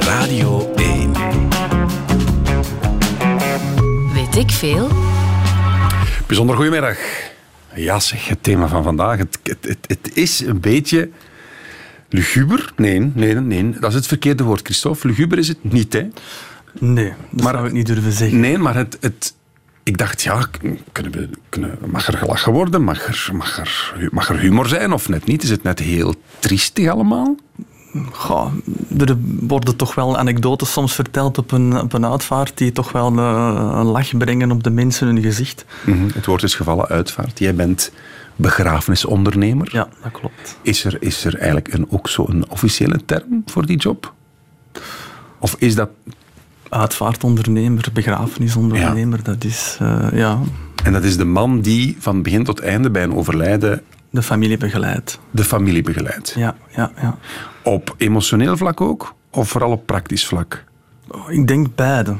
Radio 1. Weet ik veel? Bijzonder goedemiddag. Ja, zeg, het thema van vandaag. Het, het, het, het is een beetje luguber. Nee, nee, nee, dat is het verkeerde woord, Christophe. Luguber is het niet, hè? Nee, dat Maar- zou ik niet durven zeggen. Nee, maar het, het, ik dacht, ja, kunnen we, kunnen, mag er gelachen worden? Mag er, mag, er, mag er humor zijn of net niet? Is het net heel triestig allemaal? Goh, er worden toch wel anekdotes soms verteld op een, op een uitvaart die toch wel eh, een lach brengen op de mensen hun gezicht. Mhm, Het woord is gevallen, uitvaart. Jij bent begrafenisondernemer. Ja, dat klopt. Is er, is er eigenlijk een, ook zo'n officiële term voor die job? Of is dat... Uitvaartondernemer, begrafenisondernemer, dat is eh, ja, En dat is de man die van begin tot einde bij een overlijden de familie begeleidt. de familie begeleidt. Ja, ja, ja. Op emotioneel vlak ook? Of vooral op praktisch vlak? Oh, Ik denk beide.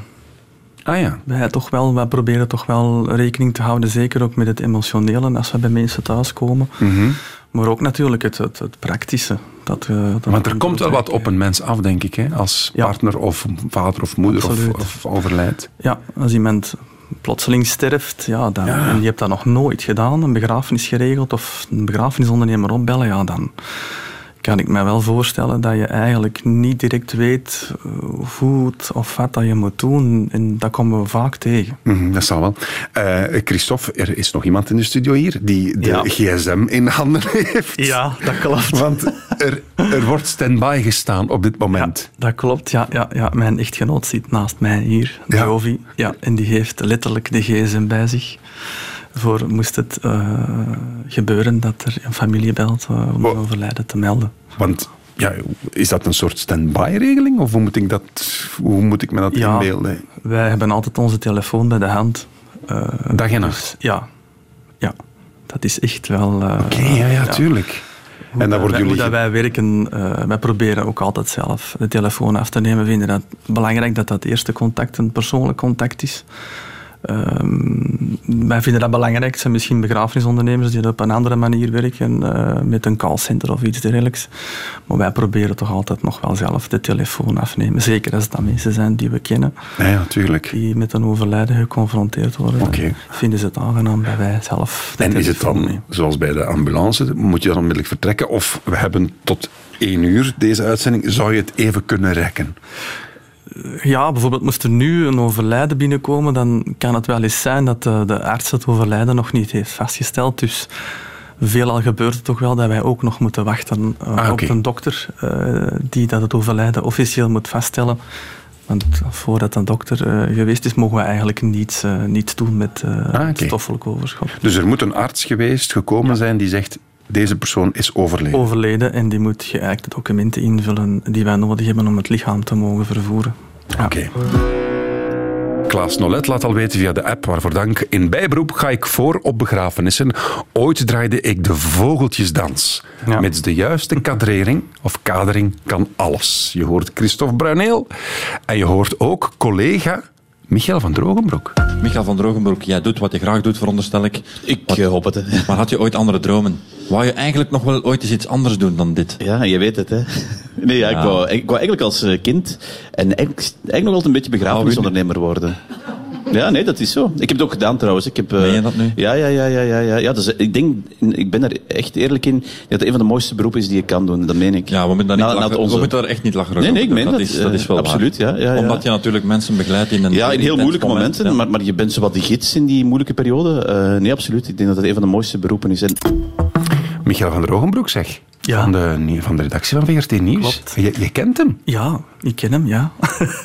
Ah ja. Wij, toch wel, wij proberen toch wel rekening te houden, zeker ook met het emotionele als we bij mensen thuiskomen. Mhm. Maar ook natuurlijk het, het, het praktische. Dat, eh, dat Want er komt wel wat op een mens af, denk ik, hè? als Ja. partner of vader of moeder of, of overlijdt. Ja, als iemand plotseling sterft, ja, dan, Ja. en je hebt dat nog nooit gedaan, een begrafenis geregeld of een begrafenisondernemer opbellen, ja, dan kan ik me wel voorstellen dat je eigenlijk niet direct weet eh, hoe het of wat dat je moet doen. En dat komen we vaak tegen. Mhm, dat zal wel. Eh, Christophe, er is nog iemand in de studio hier die de Ja. gsm in handen heeft. dat klopt. Want er, er wordt stand-by gestaan op dit moment. Dat klopt, ja, ja, ja. Mijn echtgenoot zit naast mij hier, Ja. Jovi. Ja, en die heeft letterlijk de gsm bij zich. Voor moest het eh, gebeuren dat er een familie belt eh, om een overlijden te melden. Want ja, is dat een soort stand-by-regeling? Of hoe moet ik, dat, hoe moet ik me dat Ja. inbeelden? Wij hebben altijd onze telefoon bij de hand. Eh, Dag en nacht. ja, ja. Dat is echt wel... Oké, ja, ja, tuurlijk. Hoe En dat wij, jullie... hoe dat wij werken, wij proberen ook altijd zelf de telefoon af te nemen. We vinden dat belangrijk dat dat eerste contact een persoonlijk contact is. Ehm, wij vinden dat belangrijk. Het zijn misschien begrafenisondernemers die op een andere manier werken, eh, met een callcenter of iets dergelijks. Maar wij proberen toch altijd nog wel zelf de telefoon afnemen. Zeker als dat mensen zijn die we kennen, Ja, ja, tuurlijk. die met een overlijden geconfronteerd worden. Oké. Dan vinden ze het aangenaam dat wij zelf de En is het dan, nemen. zoals bij de ambulance, moet je dan onmiddellijk vertrekken? Of we hebben tot één uur deze uitzending, zou je het even kunnen rekken? Ja, bijvoorbeeld moest er nu een overlijden binnenkomen, dan kan het wel eens zijn dat de, de arts het overlijden nog niet heeft vastgesteld. Dus veelal gebeurt het toch wel dat wij ook nog moeten wachten eh, Ah, op een dokter eh, die dat het overlijden officieel moet vaststellen. Want voordat een dokter eh, geweest is, mogen we eigenlijk niets, eh, niets doen met eh, Ah, het stoffelijk overschot. Dus er moet een arts geweest, gekomen zijn, die zegt, deze persoon is overleden. Overleden en die moet geëikte documenten invullen die wij nodig hebben om het lichaam te mogen vervoeren. Ja. Oké. Klaas Nolet laat al weten via de app, waarvoor dank. In bijberoep ga ik voor op begrafenissen. Ooit draaide ik de vogeltjesdans. Ja. Met de juiste kadrering of kadering kan alles. Je hoort Christophe Bruineel en je hoort ook collega Michael van Drogenbroek. Michael van Drogenbroek, jij doet wat je graag doet, veronderstel ik. Ik Wat- eh, hoop het. Hè. Maar had je ooit andere dromen? Wou je eigenlijk nog wel ooit eens iets anders doen dan dit? Ja, je weet het, hè. Nee, ja, ik, wou, ik wou eigenlijk als eh, kind en eigenlijk, eigenlijk nog altijd een beetje begrafenisondernemer worden. Ja, nee, dat is zo. Ik heb het ook gedaan trouwens. Ik heb, eh, Meen je dat nu? Ja, ja, ja, ja, ja. ja. ja dus, ik denk, ik ben er echt eerlijk in, dat het een van de mooiste beroepen is die je kan doen. Dat meen ik. Ja, we moeten daar, niet Na- na lachen, onze- we moeten daar echt niet lachen Nee, nee, ik meen dat. is, dat is eh, wel absoluut, waar. ja, ja, ja. Omdat je natuurlijk mensen begeleidt in een... Ja, in heel moeilijke moment, momenten, ja. maar, maar je bent zo wat die gids in die moeilijke periode. Eh, nee, absoluut. Ik denk dat het een van de mooiste beroepen is. En Michael van Drogenbroek, zeg. Ja. Van, de, van de redactie van VRT Nieuws. Klopt. Je, je kent hem, Ja, ik ken hem, ja.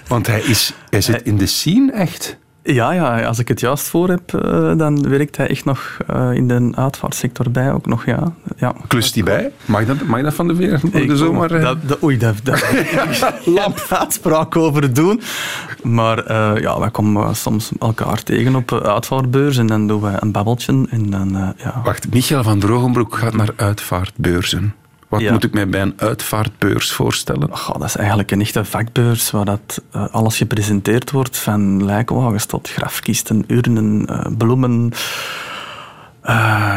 want hij, is, hij zit in de scene echt. Ja, ja, als ik het juist voor heb, eh, dan werkt hij echt nog eh, in de uitvaartsector bij, ook nog, ja. ja. Klust hij bij? Mag dat, mag dat van de? Mag Ik- zomaar... eh, dat, dat, oei, daar daar uitspraak over doen. Maar ja, wij komen soms elkaar tegen op uitvaartbeurs en dan doen we een babbeltje. En dan, ja. Wacht, Michael van Drogenbroek gaat naar uitvaartbeurzen. Wat Ja. moet ik mij bij een uitvaartbeurs voorstellen? Goh, dat is eigenlijk een echte vakbeurs waar dat, eh, alles gepresenteerd wordt, van lijkwagens tot grafkisten, urnen, eh, bloemen,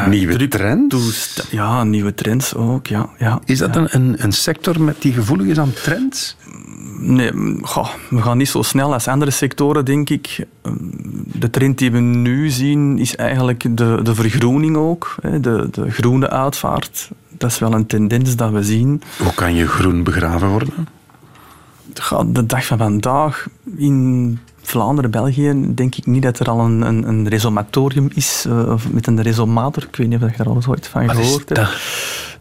Nieuwe druk trends? Ja, nieuwe trends ook, ja. ja Is dat ja. een, een, sector met die gevoelig is aan trends? Nee, goh, we gaan niet zo snel als andere sectoren, denk ik. De trend die we nu zien is eigenlijk de, de vergroening ook. hè, De, de groene uitvaart. Dat is wel een tendens dat we zien. Hoe kan je groen begraven worden? De dag van vandaag in Vlaanderen, België, denk ik niet dat er al een, een, een resomatorium is, eh, of met een resomator. Ik weet niet of je daar al eens ooit van Wat gehoord hebt.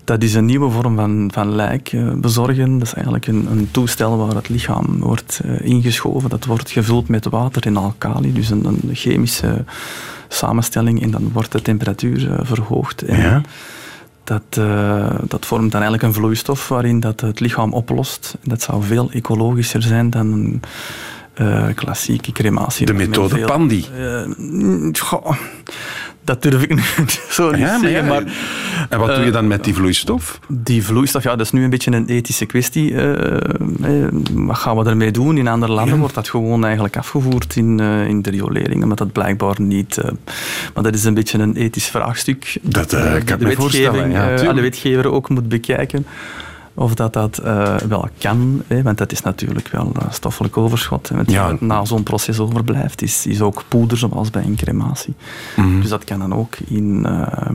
dat? Is een nieuwe vorm van, van lijk eh, bezorgen. Dat is eigenlijk een, een toestel waar het lichaam wordt eh, ingeschoven. Dat wordt gevuld met water en alkali, dus een, een chemische samenstelling. En dan wordt de temperatuur verhoogd. En Ja. Dat, eh, dat vormt dan eigenlijk een vloeistof waarin dat het lichaam oplost. Dat zou veel ecologischer zijn dan een eh, klassieke crematie. De Met methode veel- Pandi. eh, goh, dat durf ik niet zo niet Ja, maar zeggen, maar... En wat doe je dan met die vloeistof? Die vloeistof, ja, dat is nu een beetje een ethische kwestie. eh, eh, wat gaan we ermee doen? In andere landen wordt dat gewoon eigenlijk afgevoerd in, eh, in de riolering, omdat dat blijkbaar niet... eh, maar dat is een beetje een ethisch vraagstuk. Dat, eh, eh, kan de me wetgeving, ja, eh, de wetgever ook moet bekijken of dat, dat eh, wel kan. Hè, want dat is natuurlijk wel eh, stoffelijk overschot. hè, Want Ja. wat na zo'n proces overblijft, is, is ook poeder, zoals bij een crematie. Mhm. Dus dat kan dan ook in... eh,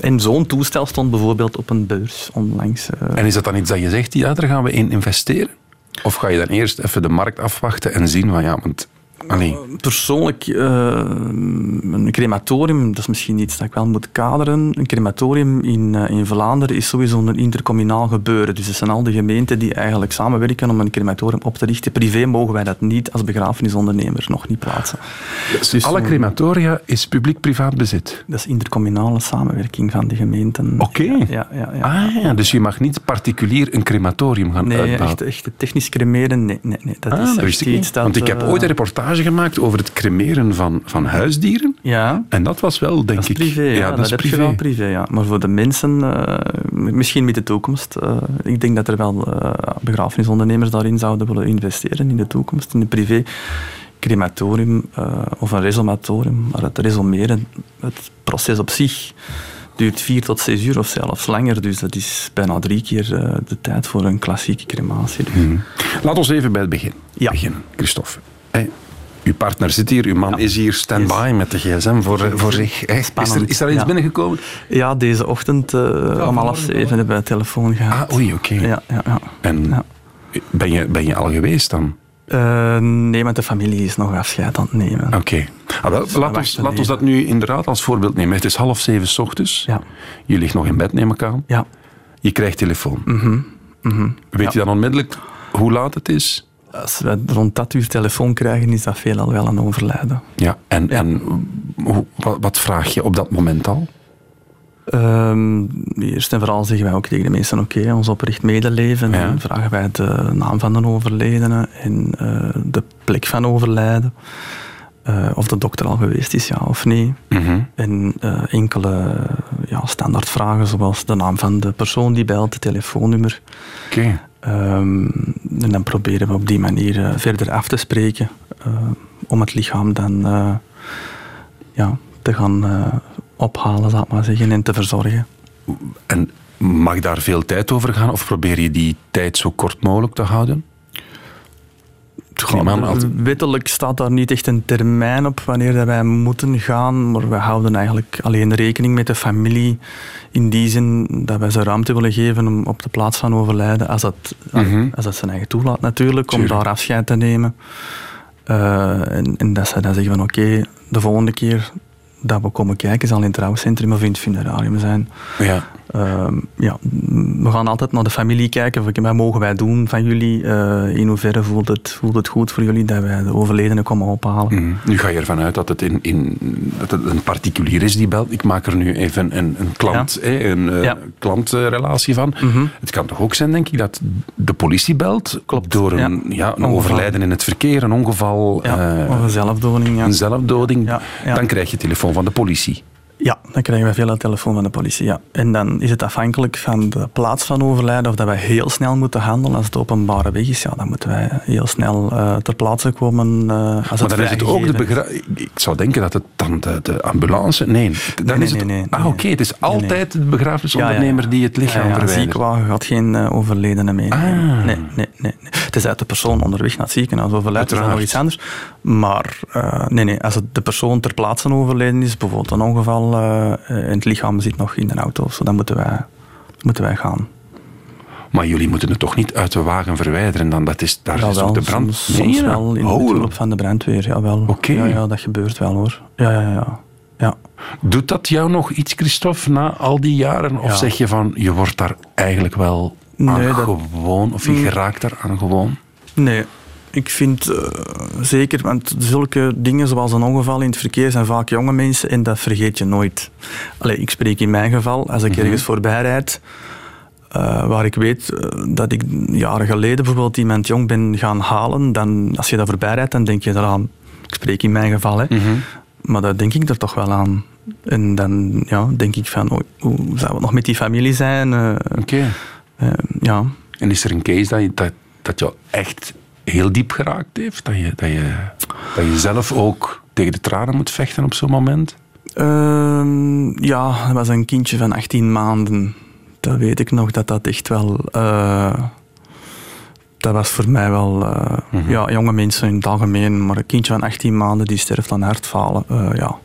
en zo'n toestel stond bijvoorbeeld op een beurs onlangs. eh, En is dat dan iets dat je zegt, ja, daar gaan we in investeren? Of ga je dan eerst even de markt afwachten en zien van ja, want... Allee, Persoonlijk, een crematorium, dat is misschien iets dat ik wel moet kaderen. Een crematorium in, eh, in Vlaanderen is sowieso een intercommunaal gebeuren. Dus het zijn al de gemeenten die eigenlijk samenwerken om een crematorium op te richten. Privé mogen wij dat niet als begrafenisondernemer nog niet plaatsen. dus alle crematoria is publiek-privaat bezit. Dat is intercommunale samenwerking van de gemeenten. Oké. Ja, ja, ja, ja. Ah ja, dus je mag niet particulier een crematorium gaan Nee, uitbouwen. echt, echt technisch cremeren, nee. nee, nee. Dat Ah, is dat echt wist ik iets niet. dat... Want ik heb eh, ooit een reportage gemaakt over het cremeren van, van huisdieren. Ja, En dat was wel, denk Dat is ik... privé, ja, dat, heb je wel privé. Ja. Maar voor de mensen, eh, misschien met de toekomst. eh, ik denk dat er wel eh, begrafenisondernemers daarin zouden willen investeren in de toekomst, in een privé crematorium of een resomatorium. Maar het resomeren, het proces op zich, duurt vier tot zes uur of zelfs langer. Dus dat is bijna drie keer de tijd voor een klassieke crematie. Dus. Laat ons even bij het begin Ja. beginnen, Christophe. Hé, uw partner zit hier, uw man is hier stand-by met de gsm voor, voor zich. Is, er, is er iets ja. binnengekomen? Ja, deze ochtend eh, om half zeven hebben we de telefoon gehad. Ah, oei, oké. Ja, ja, ja. En Ja. ben, je, ben je al geweest dan? Eh, nee, want de familie is nog afscheid aan het nemen. Oké. Ah, wel, laat, ons, laat ons dat nu inderdaad als voorbeeld nemen. Het is half zeven s ochtends. Ja, Je ligt nog in bed, neem ik aan. ja. Je krijgt telefoon. Mhm, Weet Ja. je dan onmiddellijk hoe laat het is? Als we rond dat uur telefoon krijgen, is dat veelal wel een overlijden. Ja. En, Ja. en wat, wat vraag je op dat moment al? Ehm, eerst en vooral zeggen wij ook tegen de mensen, oké, ons oprecht medeleven. Ja. Vragen wij de naam van de overledene en eh, de plek van overlijden. Eh, of de dokter al geweest is, ja of nee. Mhm. En eh, enkele ja, standaardvragen, zoals de naam van de persoon die belt, het telefoonnummer. Oké. Ehm, en dan proberen we op die manier eh, verder af te spreken eh, om het lichaam dan eh, ja, te gaan ophalen, ik maar zeggen, en te verzorgen. En mag daar veel tijd over gaan? Of probeer je die tijd zo kort mogelijk te houden? Als- Wettelijk staat daar niet echt een termijn op wanneer dat wij moeten gaan, maar we houden eigenlijk alleen rekening met de familie in die zin dat wij ze ruimte willen geven om op de plaats van overlijden, als dat, Mhm. als dat zijn eigen toelaat natuurlijk, om daar afscheid te nemen. Eh, en, en dat ze dan zeggen van oké, de volgende keer dat we komen kijken zal in het trouwcentrum of in het funerarium zijn. Ja. Ehm, ja, we gaan altijd naar de familie kijken. Wat mogen wij doen van jullie? Eh, in hoeverre voelt het, voelt het goed voor jullie dat wij de overledene komen ophalen? Mhm. Nu ga je ervan uit dat het, in, in, dat het een particulier is die belt. Ik maak er nu even een, een klant, een eh, Ja. klantrelatie van. Mhm. Het kan toch ook zijn, denk ik, dat de politie belt Klopt, door een, ja. een overlijden in het verkeer, een ongeval, Ja, eh, of een zelfdoding. Ja. een zelfdoding. Ja, ja. Dan krijg je telefoon van de politie. Ja, dan krijgen wij veel telefoon van de politie. Ja. En dan is het afhankelijk van de plaats van overlijden of dat wij heel snel moeten handelen. Als het openbare weg is, ja, dan moeten wij heel snel uh, ter plaatse komen. Uh, als maar dan is het ook de begra Ik zou denken dat het dan de, de ambulance... Nee, dan nee, is het... nee, nee, ah, oké. Het is altijd de begrafenisondernemer ja, die het lichaam ja, ja, verwijdert. Ziekenwagen gaat geen uh, overledene mee. Ah. Nee, nee, nee, nee. Het is uit de persoon onderweg naar het ziekenhuis overlijdt, is dat nog iets anders. Maar nee, nee, als het de persoon ter plaatse overleden is, bijvoorbeeld een ongeval uh, en het lichaam zit nog in de auto, zo, dan moeten wij, moeten wij gaan. Maar jullie moeten het toch niet uit de wagen verwijderen dan? Dat is, daar ja, is toch de brand? Soms, wel, in oh. de hulp van de brandweer, jawel. Oké. Ja, ja, dat gebeurt wel hoor. Ja, ja, ja. ja. Doet dat jou nog iets, Christophe, na al die jaren? Of Ja. zeg je van, je wordt daar eigenlijk wel aan Nee, dat- gewoon, of je Mm. geraakt daar aan gewoon? Nee, ik vind eh, zeker, want zulke dingen zoals een ongeval in het verkeer zijn vaak jonge mensen en dat vergeet je nooit. Allee, ik spreek in mijn geval, als ik ergens voorbij rijd, eh, waar ik weet eh, dat ik jaren geleden bijvoorbeeld iemand jong ben gaan halen, dan als je daar voorbij rijdt, dan denk je eraan. Ik spreek in mijn geval, hè. Maar daar denk ik er toch wel aan. En dan ja, denk ik van, oei, hoe zou het nog met die familie zijn? Oké. ja. En is er een case dat, je, dat, dat jou echt heel diep geraakt heeft? Dat je, dat, je, dat je zelf ook tegen de tranen moet vechten op zo'n moment? Ehm, ja, dat was een kindje van 18 maanden. Dat weet ik nog, dat dat echt wel... eh, dat was voor mij wel... eh, Ja, jonge mensen in het algemeen, maar een kindje van 18 maanden die sterft aan hartfalen. eh, ja.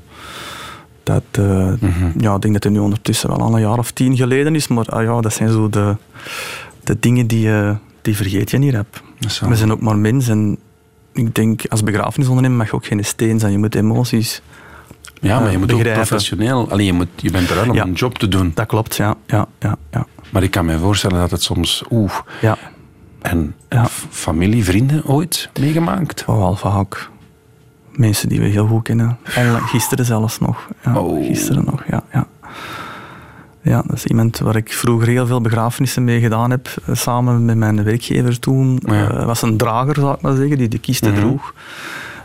Dat, eh, ja, ik denk dat het nu ondertussen wel al een jaar of tien geleden is, maar ah, ja, dat zijn zo de, de dingen die, je die vergeet je niet hebt. Wel- We zijn ook maar mensen en ik denk, als begrafenisondernemer mag je ook geen steen zijn. Je moet emoties Ja, maar je eh, moet ook begrijpen. professioneel... Alleen je, moet, je bent er wel om Ja. een job te doen. Dat klopt, ja. ja, ja, ja. Maar ik kan me voorstellen dat het soms... Oeh, ja. en Ja. familie, vrienden ooit meegemaakt? Oh, wel vaak. Mensen die we heel goed kennen. Gisteren zelfs nog. Ja, Oh. Gisteren nog, ja, ja. Dat is iemand waar ik vroeger heel veel begrafenissen mee gedaan heb. eh, Samen met mijn werkgever toen. Ja. Eh, was een drager, zou ik maar zeggen, die de kisten Mhm. droeg.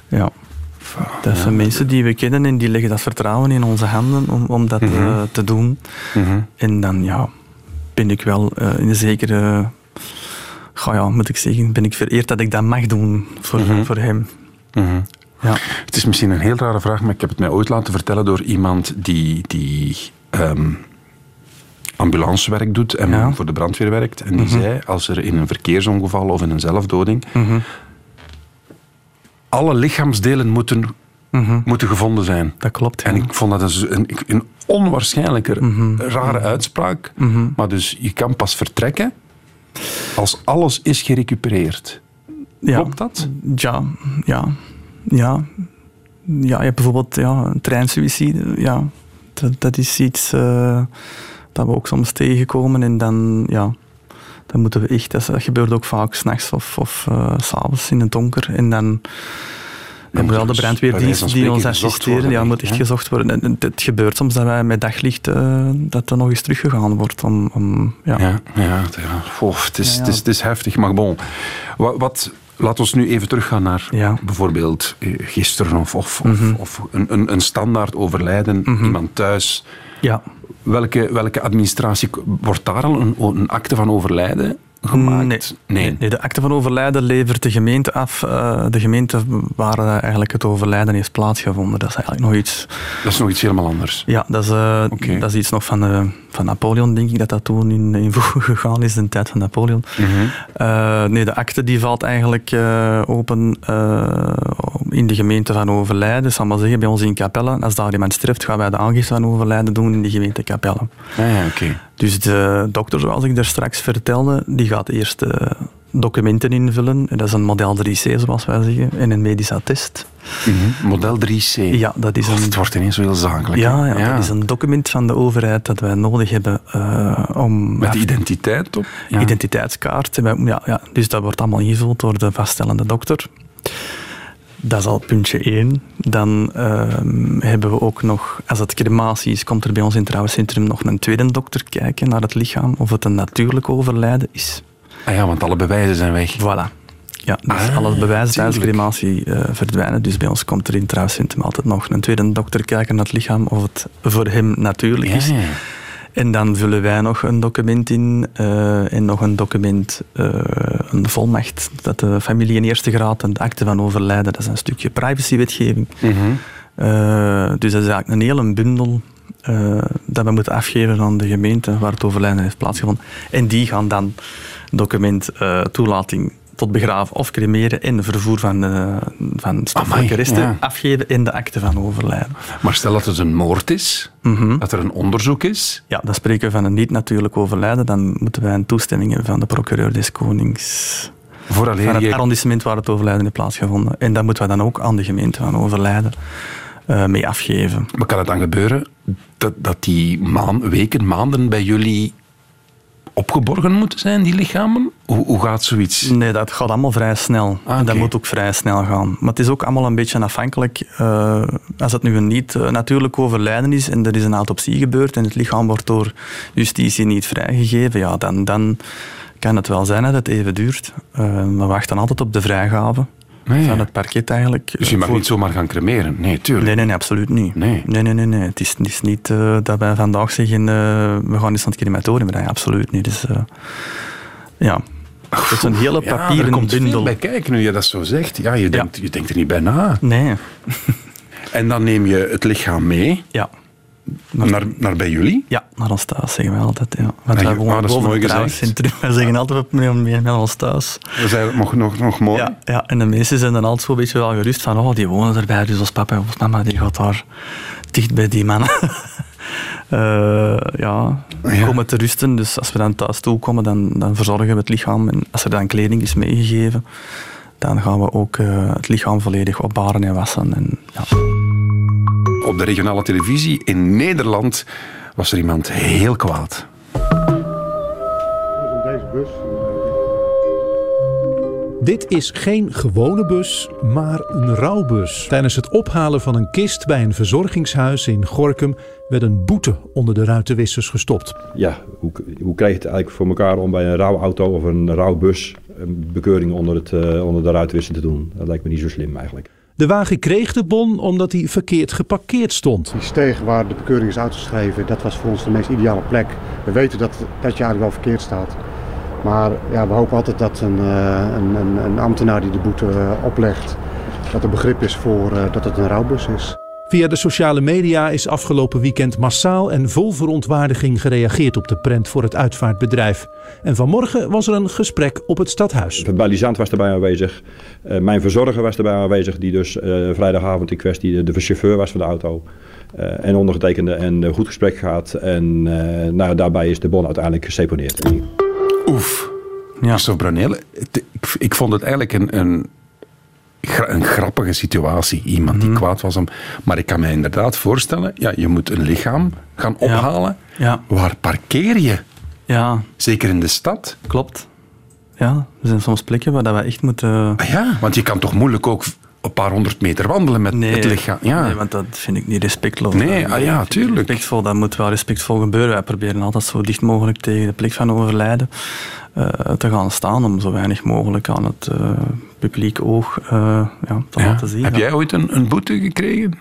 Ja. Dat zijn mensen die we kennen en die leggen dat vertrouwen in onze handen om, om dat Mhm. eh, te doen. Mhm. En dan ja, ben ik wel in een zekere. Ga ja, moet ik zeggen, ben ik vereerd dat ik dat mag doen voor, voor hem. Ja. Het is misschien een heel rare vraag, maar ik heb het mij ooit laten vertellen door iemand die, die ehm, ambulancewerk doet en Ja. voor de brandweer werkt. En die Mhm. zei, als er in een verkeersongeval of in een zelfdoding Mhm. alle lichaamsdelen moeten, Mhm. moeten gevonden zijn. Dat klopt. En ik vond dat een, een onwaarschijnlijke rare uitspraak. Maar dus je kan pas vertrekken als alles is gerecupereerd. ja. Klopt dat? Ja, ja, ja. Ja, je hebt bijvoorbeeld ja, een treinsuïcide. Ja, dat, dat is iets eh, dat we ook soms tegenkomen. En dan, ja, dan moeten we echt... Dat, gebeurt ook vaak s'nachts of, of s s'avonds in het donker. En dan... hebben we wel de dus brandweerdiensten die ons assisteren. worden, Ja, moet echt gezocht worden. En het, het gebeurt soms dat wij met daglicht eh, dat er nog eens teruggegaan wordt. Om, om, ja. Ja, ja, ja. Het, is, Ja, ja. Het, is, het is heftig. Maar bon, wat, wat, laat ons nu even teruggaan naar Ja. bijvoorbeeld eh, gisteren of, of, Mhm. of een, een, een standaard overlijden, iemand thuis. ja. Welke, welke administratie wordt daar al een, een akte van overlijden gemaakt? Nee. Nee, de akte van overlijden levert de gemeente af. eh, de gemeente waar eh, eigenlijk het overlijden heeft plaatsgevonden. Dat is eigenlijk nog iets... Dat is nog iets helemaal anders. Ja, dat is, eh, dat is iets nog van, van Napoleon, denk ik, dat dat toen in, in voege gegaan is, de tijd van Napoleon. Mhm. Nee, de akte die valt eigenlijk open in de gemeente van Overlijden. Zal maar zeggen, bij ons in Capelle. Als daar iemand sterft, gaan wij de aangifte van Overlijden doen in de gemeente Capelle. Ja, ja, oké. Dus de dokter, zoals ik daar straks vertelde, die gaat eerst eh, documenten invullen. En Dat is een model 3C, zoals wij zeggen, en een medisch attest. Mhm. Model 3C. Ja, dat is Oh, een... het wordt ineens zo heel zakelijk. Ja, ja, dat is een document van de overheid dat wij nodig hebben eh, om... Met identiteit op. Ja. identiteitskaart. Ja, ja, dus dat wordt allemaal ingevuld door de vaststellende dokter. Dat is al puntje één. Dan ehm, hebben we ook nog, als het crematie is, komt er bij ons in het trouwencentrum nog een tweede dokter kijken naar het lichaam, of het een natuurlijk overlijden is. Ah ja, want alle bewijzen zijn weg. Voilà. Ja, dus Ah, alle bewijzen tijdens crematie eh, verdwijnen. Dus bij ons komt er in het rouwcentrum altijd nog een tweede dokter kijken naar het lichaam of het voor hem natuurlijk is. Ja. En dan vullen wij nog een document in eh, en nog een document, eh, een volmacht, dat de familie in eerste graad een akte van overlijden, dat is een stukje privacywetgeving. Eh, dus dat is eigenlijk een hele bundel dat we moeten afgeven aan de gemeente waar het overlijden heeft plaatsgevonden. En die gaan dan document toelating tot begraven of cremeren en vervoer van, eh van stoffelijke Amai, resten ja. afgeven in de akte van overlijden. Maar stel dat het een moord is, Mhm. dat er een onderzoek is. Ja, dan spreken we van een niet-natuurlijk overlijden. Dan moeten wij een toestemming hebben van de procureur des Konings. Van Vooraleer het je... arrondissement waar het overlijden heeft plaatsgevonden. En dat moeten we dan ook aan de gemeente van overlijden eh, mee afgeven. Maar kan het dan gebeuren dat, dat die maan, weken, maanden bij jullie opgeborgen moeten zijn, die lichamen? Hoe, hoe gaat zoiets? Nee, dat gaat allemaal vrij snel. Ah, dat moet ook vrij snel gaan. Maar het is ook allemaal een beetje afhankelijk. eh, als het nu een niet eh, natuurlijk overlijden is en er is een autopsie gebeurd en het lichaam wordt door justitie niet vrijgegeven, ja, dan, dan kan het wel zijn dat het even duurt. Eh, we wachten altijd op de vrijgave Nee, van ja. het parket eigenlijk. Dus je mag Voor- niet zomaar gaan cremeren? Nee, tuurlijk. Nee, nee, nee, absoluut niet. Nee. nee, nee, nee, nee. Het, is, het is niet eh, dat wij vandaag zeggen, eh, we gaan eens aan het crematorium brengen. Absoluut niet. Dus, eh, ja. Het is een hele Ja, papieren er komt veel bundel. bij kijken nu je dat zo zegt. Ja, je, denkt, je denkt er niet bij na. Nee, En dan neem je het lichaam mee ja. Naar, naar bij jullie. Ja, naar ons thuis zeggen wij altijd. Ja. Want Ah, wij ah, wonen dat is boven mooi het gezegd. trouwcentrum. Wij zeggen altijd, we nemen mee naar ons thuis. Dat is eigenlijk nog, nog, nog mooi. Ja, ja, en de meesten zijn dan altijd zo'n beetje wel gerust van, oh, die wonen erbij, dus als papa of mama, die gaat daar dicht bij die mannen. Ja, Ja. komen te rusten. Dus als we dan thuis toekomen, dan, dan verzorgen we het lichaam. En als er dan kleding is meegegeven, dan gaan we ook eh, het lichaam volledig opbaren en wassen. En, ja. Op de regionale televisie in Nederland was er iemand heel kwaad. Deze bus. Dit is geen gewone bus, maar een rouwbus. Tijdens het ophalen van een kist bij een verzorgingshuis in Gorkum werd een boete onder de ruitenwissers gestopt. ja, hoe, hoe krijg je het eigenlijk voor elkaar om bij een rouwauto of een rouwbus een bekeuring onder, het, eh, onder de ruitwissing te doen? Dat lijkt me niet zo slim eigenlijk. De wagen kreeg de bon omdat hij verkeerd geparkeerd stond. Die steeg waar de bekeuring is uitgeschreven, dat was voor ons de meest ideale plek. We weten dat, dat je eigenlijk wel verkeerd staat. Maar ja, we hopen altijd dat een, eh, een, een, ambtenaar die de boete eh, oplegt, dat er begrip is voor eh, dat het een rouwbus is. Via de sociale media is afgelopen weekend massaal en vol verontwaardiging gereageerd op de prent voor het uitvaartbedrijf. En vanmorgen was er een gesprek op het stadhuis. De balisant was erbij aanwezig. Eh, mijn verzorger was erbij aanwezig, die dus eh, vrijdagavond in kwestie de, de chauffeur was van de auto. Eh, en ondergetekende en een goed gesprek gehad. En eh, nou, daarbij is de bon uiteindelijk geseponeerd. Oef. Ja. Christophe Brunel, ik, ik vond het eigenlijk een, een, gra- een grappige situatie. Iemand Mhm. die kwaad was om... Maar ik kan me inderdaad voorstellen, ja, je moet een lichaam gaan Ja. ophalen. Ja, Waar parkeer je? ja, Zeker in de stad. klopt. Ja, er zijn soms plekken waar dat we echt moeten... Ah ja, want je kan toch moeilijk ook een paar honderd meter wandelen met het lichaam. Ja. nee, want dat vind ik niet respectloos. Nee, ah ja, tuurlijk. Respectvol, dat moet wel respectvol gebeuren. Wij proberen altijd zo dicht mogelijk tegen de plek van overlijden eh, te gaan staan, om zo weinig mogelijk aan het eh, publiek oog eh, ja, te Ja. laten zien. Heb jij ooit een, een boete gekregen?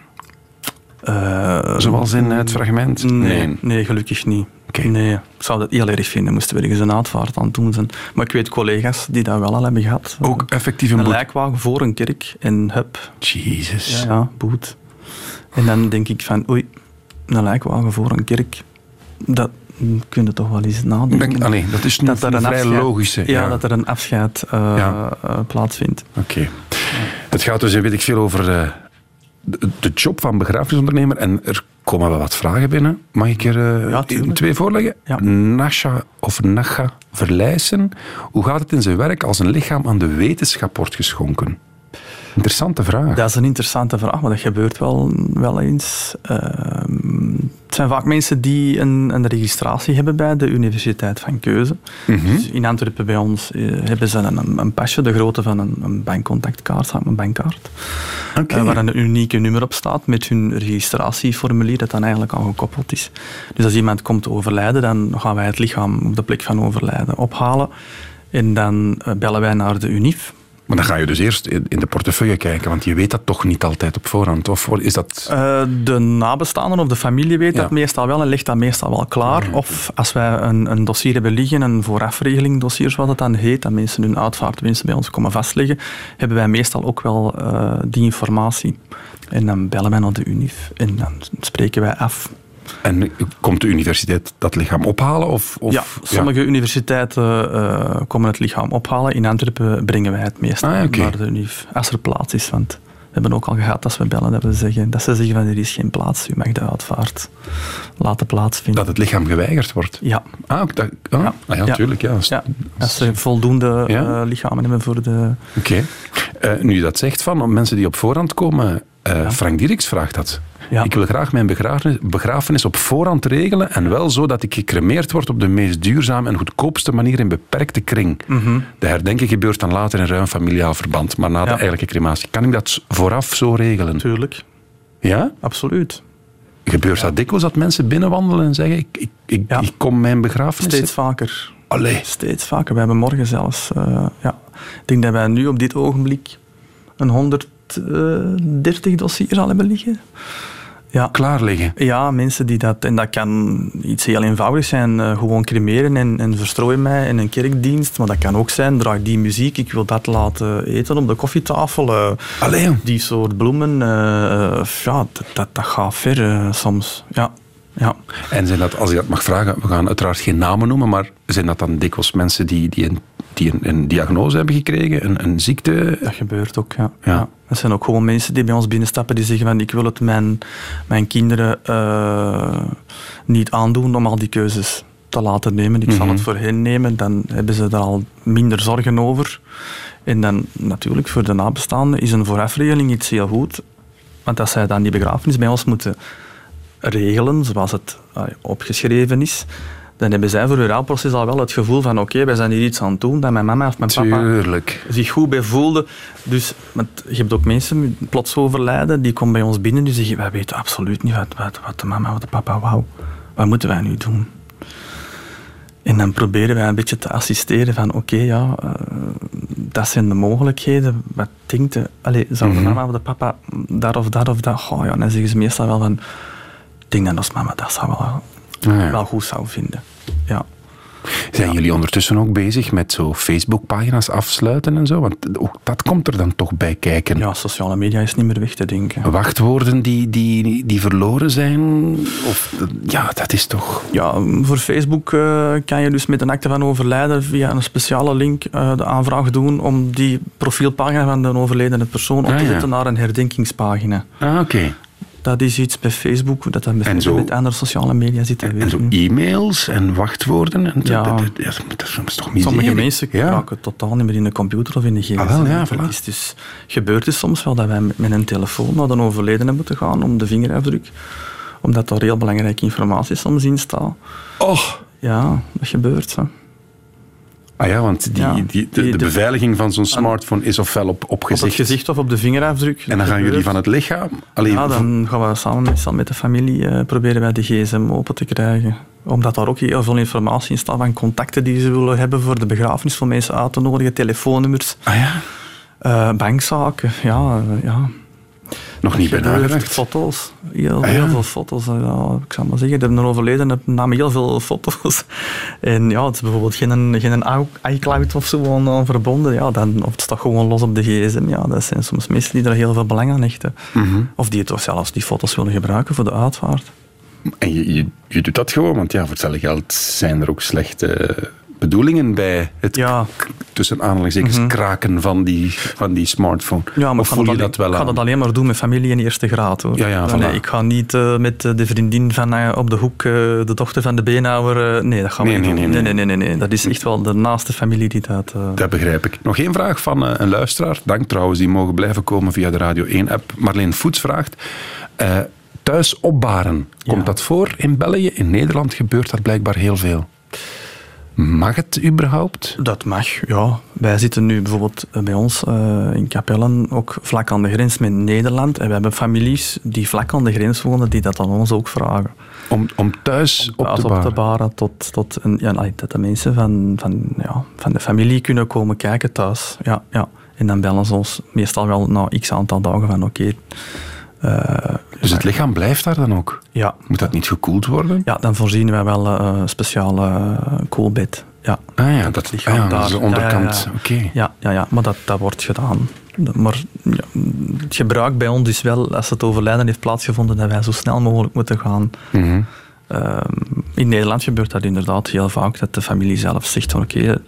Zoals in het fragment? Nee, nee. gelukkig niet. Nee, ik zou dat heel erg vinden, moesten we ergens een uitvaart aan doen zijn. Maar ik weet collega's die dat wel al hebben gehad. Ook effectief een een lijkwagen voor een kerk en hup, Jezus. ja, ja, boet. En dan denk ik van, oei, een lijkwagen voor een kerk, dat kun je toch wel eens nadenken. Denk- nee, dat is een, dat er een vrij afscheid, logische. Ja, dat er een afscheid eh, Ja. eh, plaatsvindt. Oké. Het gaat dus, weet ik veel, over eh, de, de job van begrafenisondernemer. En er komen wel wat vragen binnen. Mag ik er eh, Ja, twee voorleggen? Ja. Nasha of Nacha Verlijssen. Hoe gaat het in zijn werk als een lichaam aan de wetenschap wordt geschonken? Interessante vraag. Dat is een interessante vraag, maar dat gebeurt wel, wel eens. Ehm, het zijn vaak mensen die een, een registratie hebben bij de universiteit van keuze. Mhm. Dus in Antwerpen bij ons eh, hebben ze een, een pasje, de grootte van een, een bankcontactkaart, een bankkaart, eh, waar een unieke nummer op staat met hun registratieformulier dat dan eigenlijk al gekoppeld is. Dus als iemand komt te overlijden, dan gaan wij het lichaam op de plek van overlijden ophalen. En dan eh, bellen wij naar de UNIF. Maar dan ga je dus eerst in de portefeuille kijken, want je weet dat toch niet altijd op voorhand. Of is dat... Eh, de nabestaanden of de familie weet Ja. dat meestal wel en ligt dat meestal wel klaar. Of als wij een, een dossier hebben liggen, een voorafregeling dossier zoals het dan heet, dat mensen hun uitvaartwinsten bij ons komen vastleggen, hebben wij meestal ook wel eh, die informatie. En dan bellen wij naar de UNIF en dan spreken wij af. En komt de universiteit dat lichaam ophalen? Of, of, ja, sommige universiteiten eh, komen het lichaam ophalen. In Antwerpen brengen wij het meestal Ah, naar de UNIF, als er plaats is. Want we hebben ook al gehad als we bellen dat, we zeggen, dat ze zeggen van er is geen plaats, u mag de uitvaart laten plaatsvinden. Dat het lichaam geweigerd wordt? Ja. Ah, ook dat, ah, Ja. ah ja, als ze voldoende eh, lichamen hebben voor de... Oké. Eh, nu je dat zegt van mensen die op voorhand komen, Frank Dirks vraagt dat. Ja. Ik wil graag mijn begrafenis, begrafenis op voorhand regelen en wel zo dat ik gecremeerd word op de meest duurzame en goedkoopste manier in beperkte kring. Mhm. De herdenking gebeurt dan later in ruim familiaal verband, maar na de eigenlijke crematie. Kan ik dat vooraf zo regelen? Tuurlijk, Ja? absoluut. Gebeurt dat dikwijls dat mensen binnenwandelen en zeggen ik, ik, ik, Ja. ik kom mijn begrafenis... Steeds vaker. Allee. Steeds vaker. We hebben morgen zelfs... eh, ja. Ik denk dat wij nu op dit ogenblik een 130 dossiers al hebben liggen. Ja. Klaar liggen. Ja, mensen die dat... En dat kan iets heel eenvoudigs zijn. eh, gewoon cremeren en, en verstrooien mij in een kerkdienst. Maar dat kan ook zijn, draag die muziek, ik wil dat laten eten op de koffietafel. Allee, jong. die soort bloemen. eh, ja, dat, dat, dat gaat ver soms. Ja. Ja. En zijn dat, als ik dat mag vragen, we gaan uiteraard geen namen noemen, maar zijn dat dan dikwijls mensen die, die, een, die een, een diagnose hebben gekregen, een, een ziekte? Dat gebeurt ook, ja. Ja. ja. Dat zijn ook gewoon mensen die bij ons binnenstappen die zeggen van ik wil het mijn, mijn kinderen eh, niet aandoen om al die keuzes te laten nemen. Ik zal Mhm. het voor hen nemen, dan hebben ze daar al minder zorgen over. En dan natuurlijk voor de nabestaanden is een voorafregeling iets heel goed. Want als zij dan die begrafenis bij ons moeten regelen, zoals het eh, opgeschreven is, dan hebben zij voor hun rouwproces al wel het gevoel van oké, wij zijn hier iets aan het doen dat mijn mama of mijn papa Tuurlijk. zich goed bij voelde. Dus want je hebt ook mensen plots overlijden, die komen bij ons binnen die zeggen, wij weten absoluut niet wat, wat, wat de mama of de papa wou. Wat moeten wij nu doen? En dan proberen wij een beetje te assisteren van oké, ja, eh, dat zijn de mogelijkheden. Wat denkt de, allez, zou de Mhm. mama of de papa dat of dat of dat? Oh, ja, dan zeggen ze meestal wel van, ik denk dat ons mama dat zou wel, Ah, ja. wel goed zou vinden. Ja. Zijn jullie ondertussen ook bezig met zo Facebookpagina's afsluiten en zo? Want ook dat komt er dan toch bij kijken. ja, sociale media is niet meer weg te denken. Wachtwoorden die, die, die verloren zijn? Of, ja, dat is toch... Ja, voor Facebook eh, kan je dus met een akte van overlijden via een speciale link eh, de aanvraag doen om die profielpagina van de overledene persoon op Ah, te ja. zetten naar een herdenkingspagina. Ah, oké. Dat is iets bij Facebook, dat dat met, En zo- met andere sociale media zit. En weet zo e-mails en wachtwoorden? En Ja. dat, dat, dat, dat is toch miserie. Sommige mensen Ja. raken totaal niet meer in de computer of in de gsm. Ah, wel, ja, voilà. is dus, gebeurt dus soms wel dat wij met een telefoon naar de overledene moeten gaan om de vingerafdruk, omdat daar heel belangrijke informatie soms in staat. Och. Ja, dat gebeurt. Hè. Ah ja, want die, Ja, die, de, die- de de- beveiliging van zo'n smartphone is ofwel op, op Op gezicht. het gezicht of op de vingerafdruk. En dan gaan jullie van het lichaam... Allee, Ja, dan gaan we samen meestal met de familie eh, proberen wij de gsm open te krijgen. Omdat daar ook heel veel informatie in staat van contacten die ze willen hebben voor de begrafenis van mensen uit te nodigen, telefoonnummers, Ah ja, eh, bankzaken. Ja, eh, ja. Nog niet bij Gebeurt. nagedacht. Foto's. Heel, Ah, ja. heel veel foto's. Ja, ik zou maar zeggen, de overledene nam heel veel foto's. En ja, het is bijvoorbeeld geen, geen iCloud of zo aan, aan verbonden. Ja, dan, of het staat gewoon los op de gsm. Ja, dat zijn soms mensen die er heel veel belang aan hechten. Mhm. Of die toch zelfs die foto's willen gebruiken voor de uitvaart. En je, je, je doet dat gewoon, want ja, voor hetzelfde geld zijn er ook slechte bedoelingen bij het Ja. tussen aanhalingstekens Mhm. kraken van die, van die smartphone. Ja, maar of ik ga, voel je dat, wel ik ga dat alleen maar doen met familie in eerste graad. Hoor. Ja, ja, nee, voilà. nee, ik ga niet eh, met eh, de vriendin van eh, op de hoek, de dochter van de beenhouwer. nee, dat gaan we Nee, niet nee, doen. nee, Nee, nee, nee. Dat is echt wel de naaste familie die dat... Dat begrijp ik. Nog één vraag van een luisteraar. Dank trouwens, die mogen blijven komen via de Radio 1-app. Marleen Voets vraagt... thuis opbaren, komt Ja. dat voor in België? In Nederland gebeurt dat blijkbaar heel veel. Mag het überhaupt? Dat mag, ja. Wij zitten nu bijvoorbeeld eh, bij ons eh, in Capellen ook vlak aan de grens met Nederland. En we hebben families die vlak aan de grens wonen die dat aan ons ook vragen. Om, om thuis op te op te baren? tot, tot een, ja, dat de mensen van, van, ja, van de familie kunnen komen kijken thuis. Ja, ja. En dan bellen ze ons meestal wel na x aantal dagen van oké. eh, Dus het lichaam blijft daar dan ook? ja, Moet dat niet gekoeld worden? ja, dan voorzien wij wel eh, een speciale eh, koelbed. Ja. Ah ja, dat, lichaam ah ja, dat is de daar- onderkant. ja, ja, Oké. Ja, ja, ja, maar dat, dat wordt gedaan. Maar het gebruik bij ons is wel, als het overlijden heeft plaatsgevonden, dat wij zo snel mogelijk moeten gaan. Mhm. Ehm, in Nederland gebeurt dat inderdaad heel vaak, dat de familie zelf zegt van oké,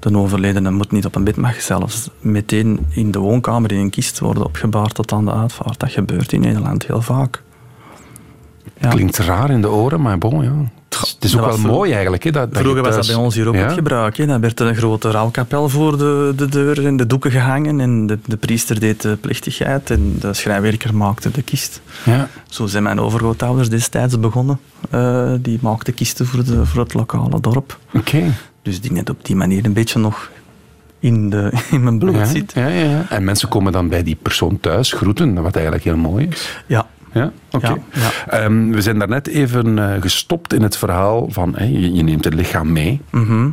de overledene moet niet op een bed, mag zelfs meteen in de woonkamer in een kist worden opgebaard tot aan de uitvaart. Dat gebeurt in Nederland heel vaak. Ja. Klinkt raar in de oren, maar bon, ja. Het is ook wel mooi eigenlijk. Dat, dat Vroeger was dat bij ons hier ook Ja? het gebruik. Hè. Dan werd er een grote rouwkapel voor de, de deur en de doeken gehangen. En de, de priester deed de plechtigheid en de schrijnwerker maakte de kist. Ja. Zo zijn mijn overgrootouders destijds begonnen. Eh, die maakten kisten voor, de, voor het lokale dorp. Oké. Dus die net op die manier een beetje nog in, de, in mijn bloed Ja, zit. ja, ja, ja. En mensen komen dan bij die persoon thuis groeten, wat eigenlijk heel mooi is. Ja, Ja, oké. Ja, ja. Ehm, we zijn daarnet even eh, gestopt in het verhaal van hè, je, je neemt het lichaam mee Mhm.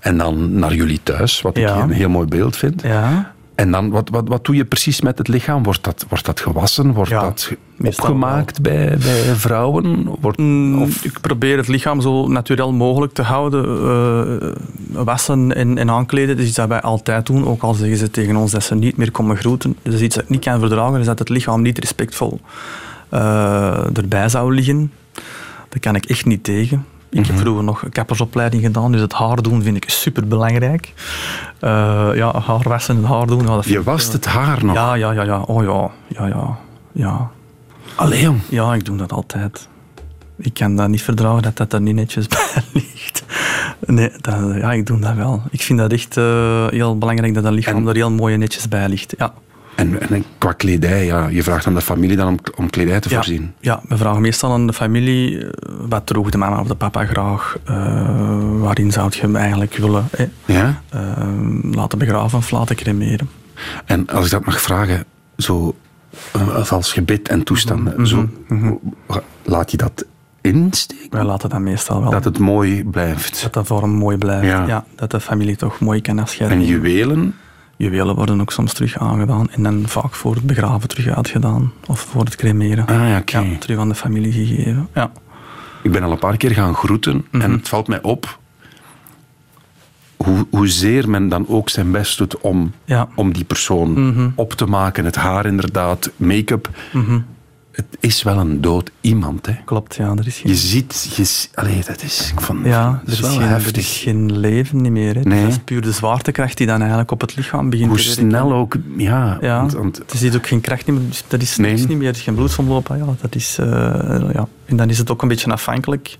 en dan naar jullie thuis, wat Ja. ik een heel mooi beeld vind. ja. En dan, wat, wat, wat doe je precies met het lichaam? Wordt dat, wordt dat gewassen? Wordt Ja, dat opgemaakt bij, bij vrouwen? Wordt, Mm, of, Ik probeer het lichaam zo natuurlijk mogelijk te houden. Eh, wassen en, en aankleden dat is iets dat wij altijd doen. Ook al zeggen ze tegen ons dat ze niet meer komen groeten. Dus iets dat ik niet kan verdragen is dat het lichaam niet respectvol eh, erbij zou liggen. Daar kan ik echt niet tegen. Ik heb vroeger nog een kappersopleiding gedaan, dus het haar doen vind ik superbelangrijk. Eh ja, haar wassen en haar doen. Ja, dat je wast eh, het haar nog. Ja, ja, ja, ja. Oh ja, ja, ja. ja. Allee, jong. Ja, ik doe dat altijd. Ik kan dat niet verdragen dat dat er niet netjes bij ligt. Nee, dat, ja, ik doe dat wel. Ik vind dat echt eh, heel belangrijk dat dat lichaam En- er heel mooi en netjes bij ligt. Ja. En, en qua kledij, ja, je vraagt aan de familie dan om, om kledij te Ja, voorzien. ja, we vragen meestal aan de familie eh, wat droeg de mama of de papa graag. Eh, waarin zou je hem eigenlijk willen eh, Ja? eh, laten begraven of laten cremeren? En als ik dat mag vragen, zo eh, als gebed en toestanden, Mhm, zo, laat je dat insteken? Wij laten dat meestal wel. Dat het mooi blijft. dat de vorm mooi blijft. Ja. Ja. dat de familie toch mooi kan afscheid En juwelen, Juwelen worden ook soms terug aangedaan en dan vaak voor het begraven terug uitgedaan. Of voor het cremeren. Ah, ja, oké. Ja, terug aan de familie gegeven. Ja. ik ben al een paar keer gaan groeten Mhm. en het valt mij op hoe, hoezeer men dan ook zijn best doet om, Ja. om die persoon Mhm. op te maken. Het haar inderdaad, make-up. Mhm. Het is wel een dood iemand, hè. Klopt, ja. Er is geen, Je ziet, je, allee, dat is, ik vond, ja, dat er is wel geen, er heftig. is geen leven niet meer. Hè. Nee. Dat is puur de zwaartekracht die dan eigenlijk op het lichaam begint Hoe te werken. snel ook, ja. Ja, want- want- zit ook geen kracht meer. Dat is, Nee. is niet meer, er is geen bloedsomloop. Ja, dat is, eh, ja. En dan is het ook een beetje afhankelijk.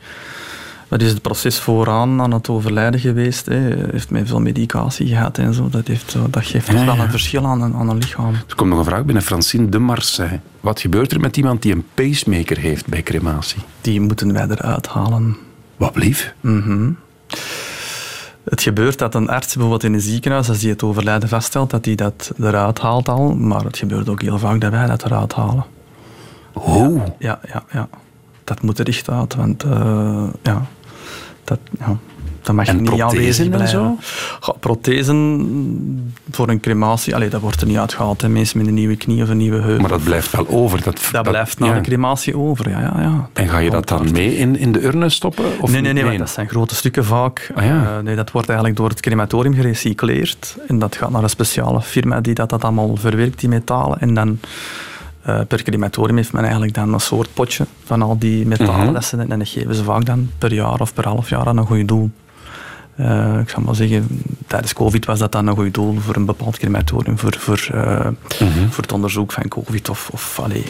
Wat is het proces vooraan aan het overlijden geweest? Hè? Heeft men veel medicatie gehad en zo? Dat, heeft, dat geeft Ja, wel ja. een verschil aan een, aan een lichaam. Er komt nog een vraag binnen. Francine de Marseille. Wat gebeurt er met iemand die een pacemaker heeft bij crematie? Die moeten wij eruit halen. Wat blief? Mhm. Het gebeurt dat een arts bijvoorbeeld in een ziekenhuis, als die het overlijden vaststelt, dat hij dat eruit haalt al. Maar het gebeurt ook heel vaak dat wij dat eruit halen. Oh. Ja, ja, ja. Dat moet er echt uit, want eh, ja, dat, ja, dat mag En niet aanwezig en zo? Prothesen voor een crematie, allee, dat wordt er niet uitgehaald. Hè. Mensen met een nieuwe knie of een nieuwe heup. Maar dat blijft wel over. Dat, dat blijft na ja. de crematie over, ja, ja, ja. En ga je dat dan mee in, in de urne stoppen? Of nee, nee, nee, dat zijn grote stukken vaak. Ah, ja. Eh, nee, dat wordt eigenlijk door het crematorium gerecycleerd. En dat gaat naar een speciale firma die dat, dat allemaal verwerkt, die metalen. En dan eh, per crematorium heeft men eigenlijk dan een soort potje van al die metalen. Mhm. dat ze, en dat geven ze vaak dan per jaar of per half jaar aan een goed doel. Eh, ik zou maar zeggen, tijdens COVID was dat dan een goed doel voor een bepaald crematorium, voor, voor, eh, voor het onderzoek van COVID. Of, of, allee,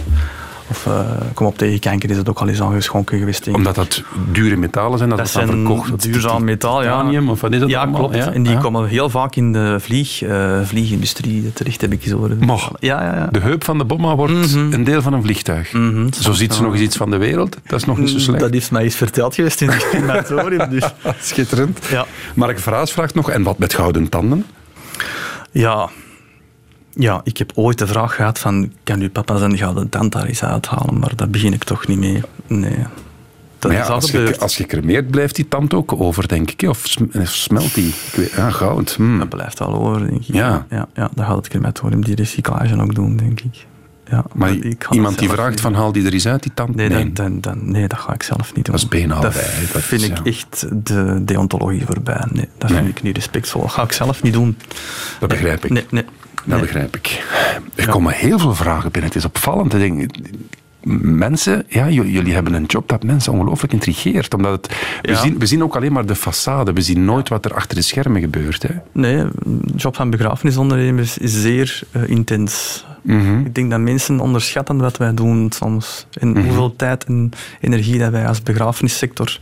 of eh, kom op tegen kanker is het ook al eens aangeschonken geweest. Omdat dat dure metalen zijn, dat, Dat zijn verkocht duurzaam metaal, ja. Titanium, of wat is dat Ja, allemaal? klopt. Ja, En die ja. komen heel vaak in de vlieg, eh, vliegindustrie terecht, heb ik eens horen. Mag. Ja, ja, ja. De heup van de bomma wordt Mhm. een deel van een vliegtuig. Mhm, Zo ziet ze nog eens iets van de wereld. Dat is nog niet zo slecht. Dat heeft mij eens verteld geweest in het crematorium. Dus. Schitterend. Ja. Mark Vraas vraagt nog, en wat met gouden tanden? Ja. Ja, ik heb ooit de vraag gehad van, kan uw papa zijn gouden tand daar eens uithalen? Maar daar begin ik toch niet mee. Nee. dat ja, als, je, als je cremeert, blijft die tand ook over, denk ik. Of, of smelt die? Ik weet, ja, goud. Hmm. Dat blijft wel over, denk ik. Ja. ja, ja dan gaat het crematorium die recyclage ook doen, denk ik. Ja, Maar iemand die vraagt niet van haal die er eens uit, die tand? Nee, Dan, dan, dan- nee, dat ga ik zelf niet doen. Dat is beenhouwerij, Dat dat vind is, ik ja. echt de deontologie voorbij. Nee, dat Nee. vind ik niet respectvol. Dat ga ik zelf niet doen. Dat begrijp ik. Nee, nee. Dat nee. begrijp ik. Er komen heel veel vragen binnen. Het is opvallend. Ik denk, Mensen, ja, jullie hebben een job dat mensen ongelooflijk intrigeert. Omdat het, we, Ja. zien, we zien ook alleen maar de façade. We zien nooit wat er achter de schermen gebeurt. Hè. Nee, de job van begrafenisondernemers is zeer eh, intens. Mhm. Ik denk dat mensen onderschatten wat wij doen soms. En Mhm. hoeveel tijd en energie dat wij als begrafenissector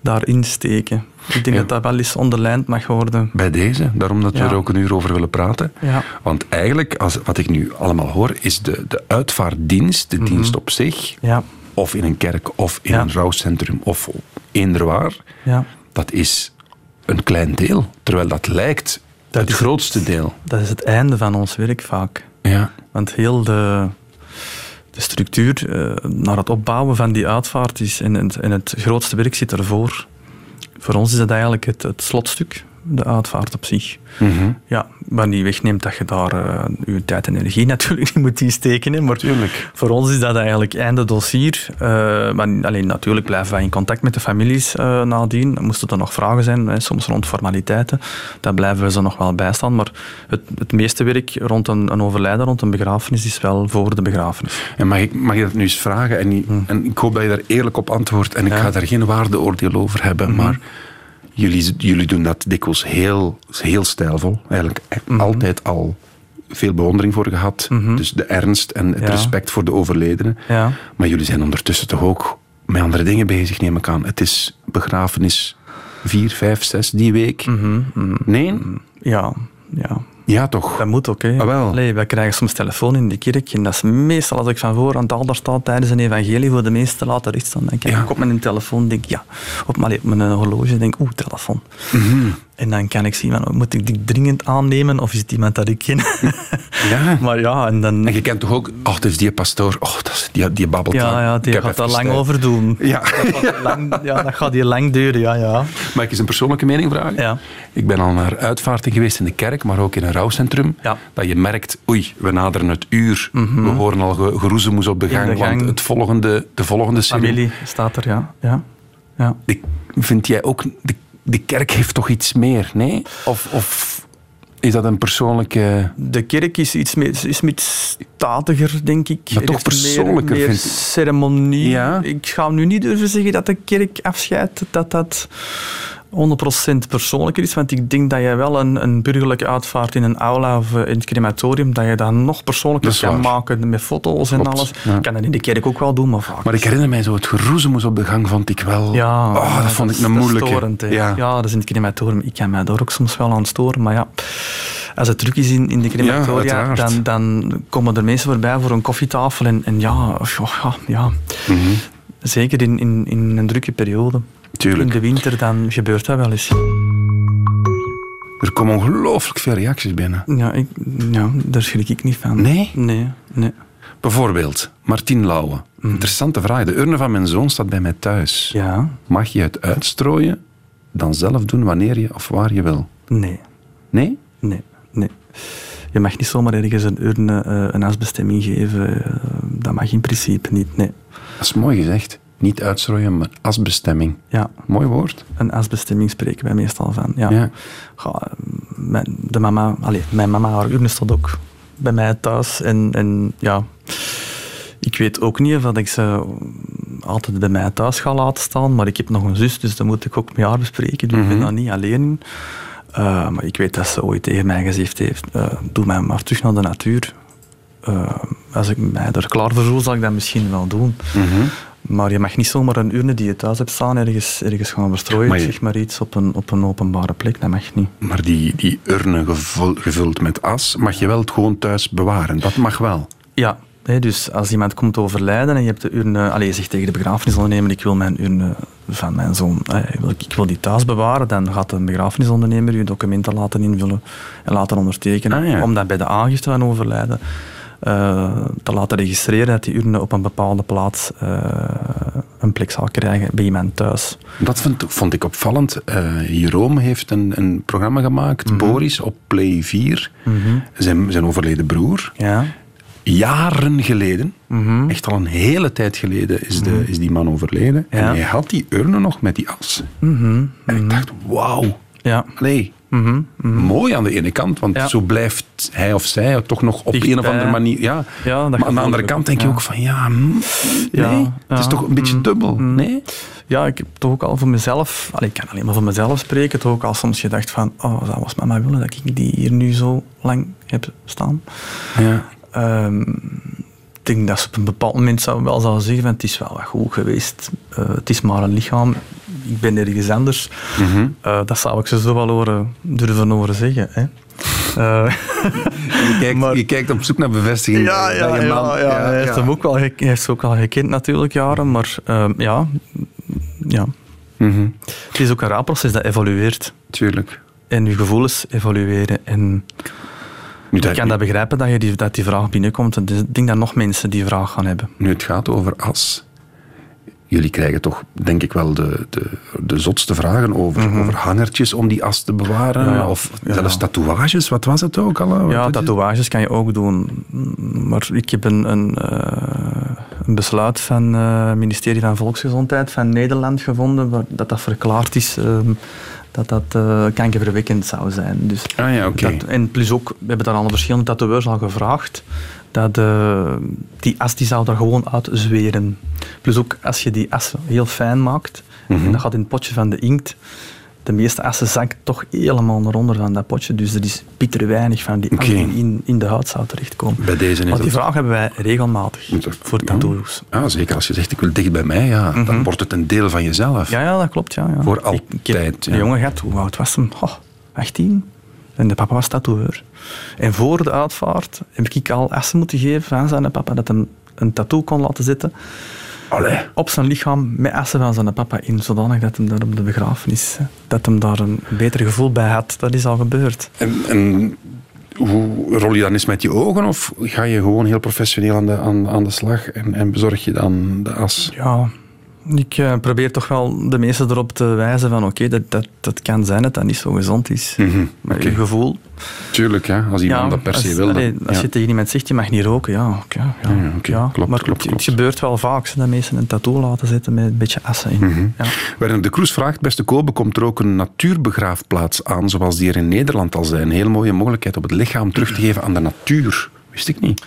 daarin steken. Ik denk Ja. dat dat wel eens onderlijnd mag worden. Bij deze, daarom dat we Ja. er ook een uur over willen praten. Ja. Want eigenlijk, als, wat ik nu allemaal hoor, is de, de uitvaartdienst, de dienst op zich, Ja, of in een kerk, of in een rouwcentrum, of eender waar, ja. dat is een klein deel. Terwijl dat lijkt Dat het grootste deel. Dat is het einde van ons werk vaak. Ja. Want heel de, de structuur eh, naar het opbouwen van die uitvaart is, en, en het grootste werk zit ervoor. Voor ons is dat eigenlijk het, het slotstuk, de uitvaart op zich. Mhm. Ja, wat niet wegneemt dat je daar eh, je tijd en energie natuurlijk niet moet insteken. Hè, maar Tuurlijk. voor ons is dat eigenlijk einde dossier. Eh, maar alleen natuurlijk blijven wij in contact met de families eh, nadien. Moesten er nog vragen zijn, hè, soms rond formaliteiten. Daar blijven we ze nog wel bijstaan. Maar het, het meeste werk rond een, een overlijden, rond een begrafenis, is wel voor de begrafenis. En mag ik, mag je dat nu eens vragen? En, die- en ik hoop dat je daar eerlijk op antwoordt. En ik Ja. ga daar geen waardeoordeel over hebben. Maar jullie, jullie doen dat dikwijls heel, heel stijlvol. Eigenlijk e- altijd al veel bewondering voor gehad. Dus de ernst en het Ja. respect voor de overledenen. Ja. Maar jullie zijn ondertussen toch ook met andere dingen bezig, neem ik aan. Het is begrafenis vier, vijf, zes die week. Nee? Ja, ja. Ja, toch? Dat moet ook. Hè. Ah, wel. Allee, wij krijgen soms telefoon in de kerk. En dat is meestal als ik van voor aan het altaar sta tijdens een evangelie voor de meeste later is. Dan kijk Ja. ik op mijn telefoon en denk ja, op mijn, op mijn horloge denk oeh, telefoon. Mhm. En dan kan ik zien, van, moet ik die dringend aannemen of is het iemand dat ik ken? Ja. maar ja, en dan... En je kent toch ook, oh, is die pastoor, oh, dat is, die, die babbelt. Ja, ja, die gaat daar even lang tijd. over doen. Ja. Dat lang, ja, dat gaat hier lang duren, ja, ja. Mag ik eens een persoonlijke mening vragen? Ja. Ik ben al naar uitvaarten geweest in de kerk, maar ook in een rouwcentrum. Ja. Mhm. Dat je merkt, oei, we naderen het uur. We horen al ge- geroezemoes op de gang, de gang. want het volgende, de volgende. Familie staat er, ja. ja. ja. Vind jij ook, de, de kerk heeft toch iets meer, nee? Of, of is dat een persoonlijke... De kerk is iets meer, is iets statiger, denk ik. Maar toch meer- persoonlijker, meer, vind ik. ceremonie. Ja. Ik ga nu niet durven zeggen dat de kerk afscheidt, dat dat 100% persoonlijker is. Want ik denk dat je wel een, een burgerlijke uitvaart in een aula of eh, in het crematorium, dat je dat nog persoonlijker Dat kan maken met foto's en Klopt, alles. ja. Ik kan dat in de kerk ook wel doen, maar vaak. Maar ik herinner mij zo, het geroezemoes op de gang vond ik wel... Ja, oh, dat vond ik een moeilijke. storend, ja. ja, dat is in het crematorium. Ik kan mij daar ook soms wel aan storen, maar ja, als het druk is in, in de crematoria, uiteraard. dan, dan komen er mensen voorbij voor een koffietafel en, en ja, oh, ja, ja. Mhm. zeker in, in, in een drukke periode. Tuurlijk. In de winter dan gebeurt dat wel eens. Er komen ongelooflijk veel reacties binnen. Ja, ik, ja, daar schrik ik niet van. Nee? Nee, nee. Bijvoorbeeld, Martien Lauwe. Interessante vraag. De urne van mijn zoon staat bij mij thuis. Ja, Mag je het uitstrooien, dan zelf doen wanneer je of waar je wil? nee, Nee? nee, nee. Je mag niet zomaar ergens een urne eh, een asbestemming geven. eh, dat mag in principe niet, nee. Dat is mooi gezegd. Niet uitstrooien, maar asbestemming. Ja, Mooi woord. een asbestemming spreken wij meestal van. Ja. Ja. Ga, mijn, de mama, allez, mijn mama, haar urne stond ook bij mij thuis. En, en ja, ik weet ook niet of dat ik ze altijd bij mij thuis ga laten staan. Maar ik heb nog een zus, dus dat moet ik ook met haar bespreken. Dus ik ben daar niet alleen in. Eh, maar ik weet dat ze ooit tegen mij gezegd heeft, eh, doe mij maar terug naar de natuur. Eh, als ik mij er klaar voor voel, zal ik dat misschien wel doen. Maar je mag niet zomaar een urne die je thuis hebt staan ergens, ergens gaan verstrooien, Maar je- zeg maar iets, op een, op een openbare plek. Dat mag niet. Maar die, die urne gevul- gevuld met as, mag je wel het gewoon thuis bewaren. Dat mag wel. Ja, dus als iemand komt overlijden en je hebt de urne... Allez, je zegt tegen de begrafenisondernemer, ik wil mijn urne van mijn zoon, ik wil, ik wil die thuis bewaren, dan gaat de begrafenisondernemer je documenten laten invullen en laten ondertekenen, Ah, ja. om dat bij de aangifte van overlijden eh, te laten registreren dat die urne op een bepaalde plaats eh, een plek zal krijgen bij iemand thuis. Dat vond, vond ik opvallend. Uh, Jeroen heeft een, een programma gemaakt, Mhm. Boris, op Play 4. zijn, zijn overleden broer. Ja. Jaren geleden, Mhm. echt al een hele tijd geleden, is, de, is die man overleden. En Ja. hij had die urne nog met die as. Mhm. En ik dacht, wauw. Ja. Mhm. Mhm. mooi aan de ene kant, want Ja. zo blijft hij of zij toch nog op een of andere manier. Ja. Ja, dat maar aan de andere kant denk je ook, van ja, mm, nee, het is toch een beetje mm, dubbel. mm. Nee? Ja, ik heb toch ook al voor mezelf, allee, ik kan alleen maar voor mezelf spreken, toch ook al soms gedacht van, oh, zou was mama willen dat ik die hier nu zo lang heb staan. Ja. Ehm, ik denk dat ze op een bepaald moment zou, wel zou zeggen van, het is wel wat goed geweest, Eh, het is maar een lichaam, ik ben ergens anders. Mhm. Eh, dat zou ik ze zo wel horen, durven horen zeggen. Hè. Eh, Je, kijkt, Maar- je kijkt op zoek naar bevestiging. Ja, ja, ja, ja, hij, heeft hem ook wel, gek- hij heeft ze ook al gekend natuurlijk, jaren. Maar ehm, ja, ja, Mhm, het is ook een raar proces dat evolueert. Tuurlijk. En je gevoelens evolueren. En Nu, ik kan dat begrijpen dat, je die, dat die vraag binnenkomt. En dus ik denk dat nog mensen die vraag gaan hebben. nu het gaat over as. Jullie krijgen toch, denk ik wel, de, de, de zotste vragen over, over hangertjes om die as te bewaren. Mhm. Ja, ja. Of zelfs ja. tatoeages, wat was het ook al? Ja, tatoeages kan je ook doen. Maar ik heb een, een, eh, een besluit van het ministerie van Volksgezondheid van Nederland gevonden waar dat dat verklaard is ehm, dat dat eh, kankerverwekkend zou zijn. Dus Ah ja, oké. en plus ook, we hebben daar al aan verschillende tatoeeurs al gevraagd, dat eh, die as die zou er gewoon uit zweren. Plus ook als je die as heel fijn maakt, Mhm. en dat gaat in het potje van de inkt, de meeste assen zakken toch helemaal naar onder van dat potje. Dus er is bitter weinig van die as in, in de huid zou terechtkomen. Bij deze Maar die het- vraag hebben wij regelmatig voor tattoos. Ja, zeker als je zegt, ik wil dicht bij mij, ja, dan wordt het een deel van jezelf. Ja, ja, dat klopt. Ja, ja. Voor Ik- Ik, heb altijd, een ja. jongen gehad, hoe oud was hem? Oh, 18. En de papa was tatoeëur. En voor de uitvaart heb ik al assen moeten geven aan zijn papa dat hij een tattoo kon laten zetten Allee. op zijn lichaam met assen van zijn papa in, zodanig dat hem daar op de begrafenis, dat hem daar een beter gevoel bij had. Dat is al gebeurd. En, en hoe rol je dan eens met je ogen? Of ga je gewoon heel professioneel aan de, aan, aan de slag en, en bezorg je dan de as? Ja, ik eh, probeer toch wel de mensen erop te wijzen van oké, dat, dat, dat kan zijn dat dat niet zo gezond is. Mhm, Maar oké. je gevoel, Tuurlijk, hè, als iemand dat per se als, wil. allee, als ja. je tegen iemand zegt, je mag niet roken, ja, oké. ja, Ja, ja. klopt, maar klopt, het, klopt. het gebeurt wel vaak, dat mensen een tattoo laten zetten met een beetje assen in. Ja. Werner de Kroes vraagt, beste Kobe, komt er ook een natuurbegraafplaats aan, zoals die er in Nederland al zijn? Een heel mooie mogelijkheid om het lichaam terug te geven aan de natuur. Wist ik niet.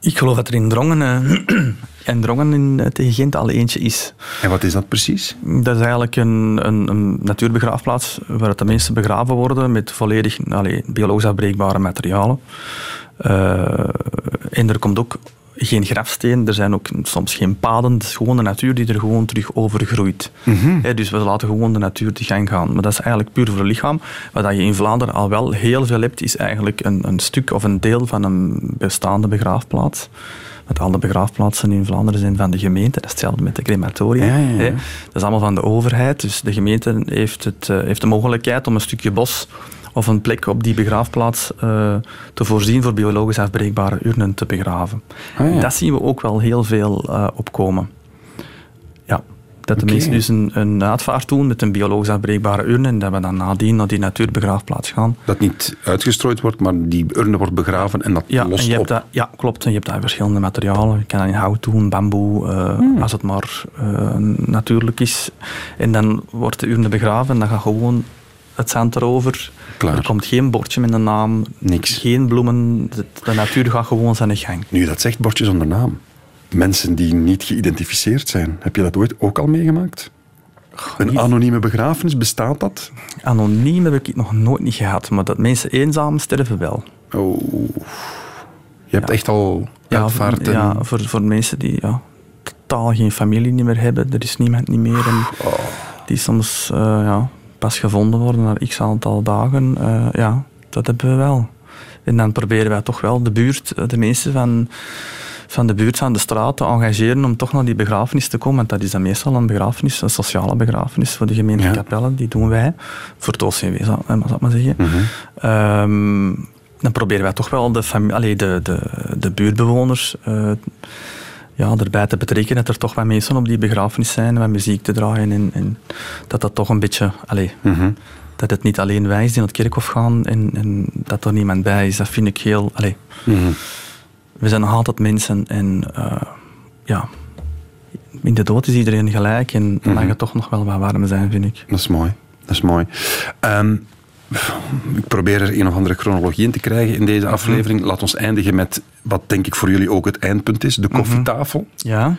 Ik geloof dat er in Drongen, eh, in Drongen in, eh, tegen Gent al eentje is. En wat is dat precies? Dat is eigenlijk een, een, een natuurbegraafplaats waar de mensen begraven worden met volledig allee, biologisch afbreekbare materialen. Eh, en er komt ook geen grafsteen, er zijn ook soms geen paden. Het is gewoon de natuur die er gewoon terug over groeit. Hè, dus we laten gewoon de natuur te gang gaan. Maar dat is eigenlijk puur voor het lichaam. Wat je in Vlaanderen al wel heel veel hebt, is eigenlijk een, een stuk of een deel van een bestaande begraafplaats. Want alle begraafplaatsen in Vlaanderen zijn van de gemeente. Dat is hetzelfde met de crematoria. Ja, ja. Dat is allemaal van de overheid. Dus de gemeente heeft, het, eh, heeft de mogelijkheid om een stukje bos of een plek op die begraafplaats eh, te voorzien voor biologisch afbreekbare urnen te begraven. Ah, ja. Dat zien we ook wel heel veel eh, opkomen. Ja, dat de mensen dus een, een uitvaart doen met een biologisch afbreekbare urne en dat we dan nadien naar die natuurbegraafplaats gaan. Dat niet uitgestrooid wordt, maar die urne wordt begraven en dat Ja, en lost je hebt op. dat, ja, klopt. En je hebt daar verschillende materialen. Je kan dat in hout doen, bamboe, eh, Hmm. als het maar natuurlijk is. En dan wordt de urne begraven en dan gaat gewoon het zand erover. Klaar. Er komt geen bordje met een naam, Niks. geen bloemen. De, natuur gaat gewoon zijn gang. Nu, dat zegt bordje zonder naam. Mensen die niet geïdentificeerd zijn. Heb je dat ooit ook al meegemaakt? Een anonieme begrafenis, bestaat dat? Anoniem heb ik het nog nooit niet gehad, maar dat mensen eenzaam sterven wel. Oh. Je hebt echt al Ja, uitvaart voor, en... ja voor, voor mensen die ja, totaal geen familie niet meer hebben. Er is niemand niet meer. En Oh. Die soms eh, ja, pas gevonden worden na x aantal dagen. Eh, ja, dat hebben we wel. En dan proberen wij toch wel de buurt, eh, de mensen van, van de buurt, van de straat te engageren om toch naar die begrafenis te komen. Want dat is dan meestal een begrafenis, een sociale begrafenis voor de gemeente Ja. Capelle. Die doen wij. Voor het OCW, eh, zal ik maar zeggen. Mhm. Ehm, dan proberen wij toch wel de, fami- allee, de, de, de buurtbewoners ja, erbij te betrekken dat er toch wat mensen op die begrafenis zijn, wat muziek te draaien en, en dat dat toch een beetje... Allez, Mhm. dat het niet alleen wij is die naar het kerkhof gaan en, en dat er niemand bij is, dat vind ik heel... Allez, Mhm. we zijn nog altijd mensen en eh, ja, in de dood is iedereen gelijk en dan mag het toch nog wel wat warm zijn, vind ik. Dat is mooi. Dat is mooi. Ehm, ik probeer er een of andere chronologie in te krijgen in deze aflevering. Laat ons eindigen met wat denk ik voor jullie ook het eindpunt is: de koffietafel. Ja?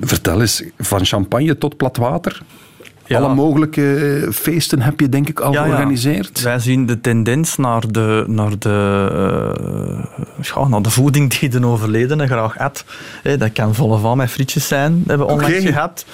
Vertel eens, van champagne tot plat water. Ja. Alle mogelijke eh, feesten heb je denk ik al Ja, ja. georganiseerd. Wij zien de tendens naar de, naar de, eh, ja, naar de voeding die de overledene graag at. Hè, dat kan volle van met frietjes zijn, hebben we onlangs gehad.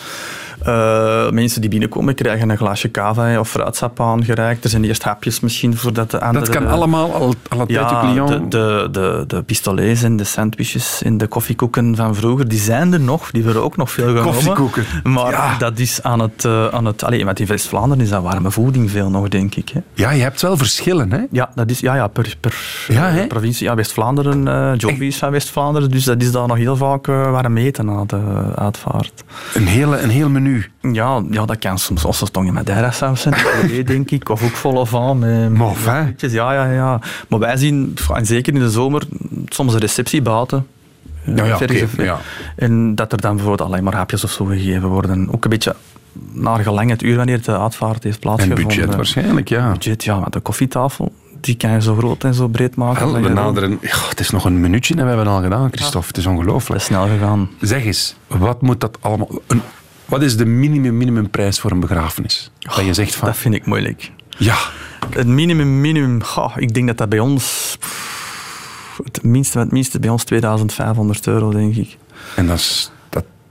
Eh, mensen die binnenkomen krijgen een glaasje cava of fruitsap aangereikt. Er zijn eerst hapjes misschien voordat de andere... Dat kan allemaal al, al het Ja, client. de, de, de, de pistolets en de sandwiches en de koffiekoeken van vroeger, die zijn er nog. Die worden ook nog veel genomen. Koffiekoeken. Maar Ja. dat is aan het... eh, aan het allee, want in West-Vlaanderen is dat warme voeding veel nog, denk ik. Hè. Ja, je hebt wel verschillen, hè? Ja, dat is ja, ja, per, per Ja, eh, provincie. Ja, West-Vlaanderen, Joby is van West-Vlaanderen, dus dat is daar nog heel vaak eh warm eten na de uitvaart. Een, hele, een heel menu. Ja, ja, dat kan soms in Madeira saus zijn, denk ik, of ook volle van. Met, met Maar fijn. Ja, ja, ja. Maar wij zien, en zeker in de zomer, soms een receptie buiten. eh, Ja, ja, ja. En dat er dan bijvoorbeeld alleen maar hapjes of zo gegeven worden. Ook een beetje naar gelang het uur wanneer de uitvaart heeft En plaatsgevonden. budget waarschijnlijk, ja. Budget, ja, maar de koffietafel, die kan je zo groot en zo breed maken. Wel, we naderen... Ja, het is nog een minuutje en we hebben het al gedaan, Christophe. Het is ongelooflijk. is snel gegaan. Zeg eens, wat moet dat allemaal... Een, wat is de minimum minimumprijs voor een begrafenis? Dat je zegt van... Dat vind ik moeilijk. Ja, Het minimum, minimum, goh, ik denk dat dat bij ons, pff, het minste het minste bij ons 2500 euro, denk ik. en dat is...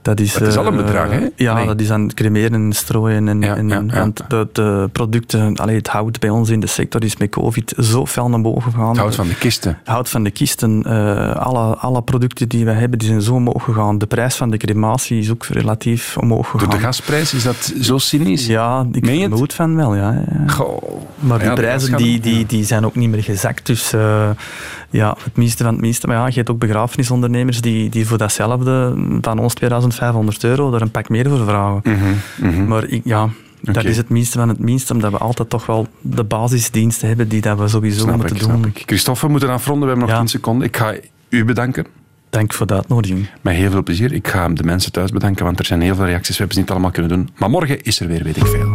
Dat, is, Dat is al een eh, bedrag, hè? Ja, Nee. dat is aan het cremeren en strooien. En, Ja, en, ja, ja. Want de, de producten, allee, het hout bij ons in de sector is met COVID zo fel naar boven gegaan. het hout van de kisten. Hout van de kisten, eh, alle, alle producten die we hebben, die zijn zo omhoog gegaan. De prijs van de crematie is ook relatief omhoog gegaan. Door de gasprijs, is dat zo cynisch? Ja, ik Meen je het? vermoed van wel, ja. Goh. Maar die prijzen die, die, die zijn ook niet meer gezakt. Dus eh, ja, het minste van het minste. Maar ja, je hebt ook begrafenisondernemers die, die voor datzelfde van ons 2500 euro er een pak meer voor vragen. Mhm, Maar ik, ja, dat is het minste van het minste, omdat we altijd toch wel de basisdiensten hebben die dat we sowieso Snap moeten ik, doen. ik. Christophe, we moeten afronden. We hebben nog Ja. 10 seconden. Ik ga u bedanken. Dank voor de uitnodiging. Met heel veel plezier. Ik ga de mensen thuis bedanken, want er zijn heel veel reacties. We hebben ze niet allemaal kunnen doen. Maar morgen is er weer, weet ik veel.